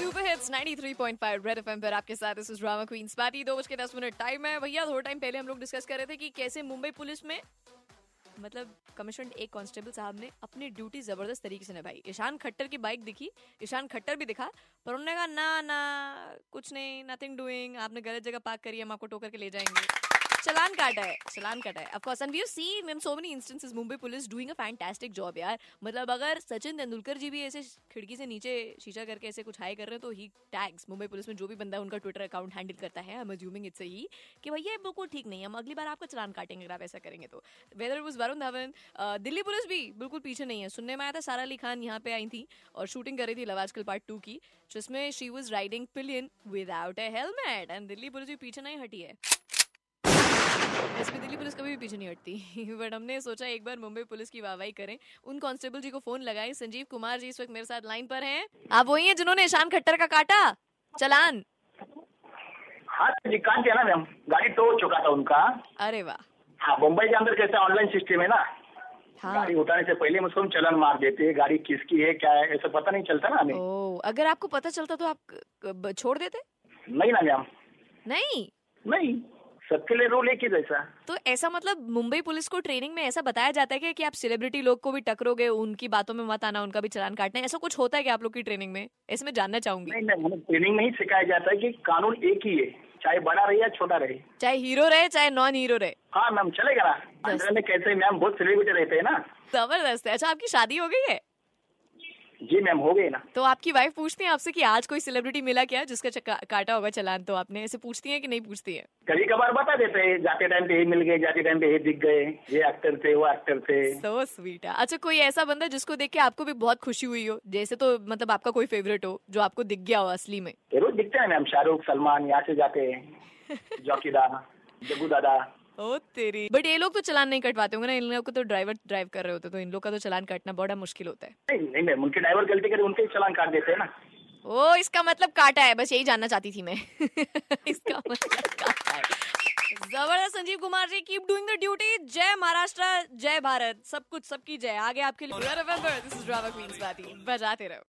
Super hits 93.5 red FM पर आपके साथ इज़ ड्रामा क्वीन स्पैटी दो बज के दस मिनट टाइम है। भैया, थोड़ा टाइम पहले हम लोग डिस्कस कर रहे थे कि कैसे मुंबई पुलिस में मतलब कमिश्नर एक कांस्टेबल साहब ने अपनी ड्यूटी ज़बरदस्त तरीके से निभाई। ईशान खट्टर की बाइक दिखी, ईशान खट्टर भी दिखा, पर उन्होंने कहा, ना ना, कुछ नहीं नथिंग डूइंग आपने गलत जगह पार्क करी हम आपको टोकर के ले जाएँगे। चलान काटा है, चलान काटा है। Of course and we have seen in so many instances Mumbai police doing a fantastic job यार। मतलब अगर सचिन तेंदुलकर जी भी ऐसे खिड़की से नीचे शीशा करके ऐसे कुछ हाई कर रहे हैं तो ही टैग्स मुंबई पुलिस में जो भी बंदा उनका ट्विटर अकाउंट हैंडल करता है। हम अज्यूमिंग इट्स ही कि भैया बिल्कुल ठीक नहीं हम अगली बार आपका चलान काटेंगे अगर आप ऐसा करेंगे तो। Whether it was Varun Dhawan Delhi police भी बिल्कुल पीछे नहीं है। सुनने में आया था, सारा अली खान यहाँ पे आई थी और शूटिंग कर रही थी लव आजकल पार्ट टू की, जिसमें she was riding pillion without a helmet and Delhi police भी पीछे नहीं हटी है इसमें दिल्ली पुलिस कभी भी पीछे नहीं हटती। बट हमने सोचा एक बार मुंबई पुलिस की वाहवाही करें। उन कांस्टेबल जी को फ़ोन लगाई संजीव कुमार जी इस वक्त मेरे साथ लाइन पर हैं। आप वही हैं जिन्होंने ईशान खट्टर का काटा? चलान। हाँ जी काट दिया ना मैम। गाड़ी टो चुका था उनका। अरे वाह। हाँ मुंबई के अंदर कैसे ऑनलाइन सिस्टम है ना? हाँ। गाड़ी उठाने से पहले मुझको हम चलन मार देते हैं। गाड़ी किसकी है क्या है ऐसा पता नहीं चलता ना हमें। ओ अगर आपको पता चलता तो आप छोड़ देते? नहीं ना मैम। नहीं? नहीं। सबके लिए रूल एक ही जैसा। तो ऐसा मतलब मुंबई पुलिस को ट्रेनिंग में ऐसा बताया जाता है कि, कि आप सेलिब्रिटी लोग को भी टकरोगे उनकी बातों में मत आना उनका भी चलान काटना ऐसा कुछ होता है कि आप लोग की ट्रेनिंग में? ऐसे मैं जानना चाहूँगी। नहीं नहीं हमें ट्रेनिंग में ही सिखाया जाता है कि कानून एक ही है चाहे बड़ा रहे या छोटा रहे। चाहे हीरो रहे चाहे नॉन हीरो रहे। हाँ मैम चलेगा ना। अंदर में कैसे मैम बहुत सेलिब्रिटी रहते हैं ना। ज़बरदस्त है। अच्छा आपकी शादी हो गई है? जी मैम हो गई ना। तो आपकी वाइफ पूछती है आपसे कि आज कोई सेलिब्रिटी मिला क्या जिसका काटा होगा चलान? तो आपने ऐसे पूछती है कि नहीं पूछती है? कभी कभार बता देते हैं जाते टाइम पे ये मिल गए जाते टाइम पे ये दिख गए ये एक्टर थे वो एक्टर थे। सो स्वीट है। अच्छा कोई ऐसा बंदा जिसको देख के आपको भी बहुत खुशी हुई हो? जैसे तो मतलब आपका कोई फेवरेट हो जो आपको दिख गया हो असली में? रोज दिखते हैं मैम शाहरुख सलमान यहाँ से जाते हैं। जॉकीदा जगू दादा। ओ तेरी। बट ये लोग तो चलान नहीं कटवाते होंगे ना इन लोग को तो ड्राइवर ड्राइव कर रहे होते तो इन लोग का तो चलान काटना बड़ा मुश्किल होता है। नहीं नहीं मैम उनके ड्राइवर गलती करे उनके चलान काट देते हैं ना। ओ इसका मतलब काटा है बस यही जानना चाहती थी मैं। इसका मतलब काटा है। ज़बरदस्त Sanjeev Kumar ji keep doing the duty जय महाराष्ट्र जय भारत। सब कुछ सबकी जय। आगे आपके लिए। दिस इज़ ड्रामा क्वींस बाती बजाते रहो।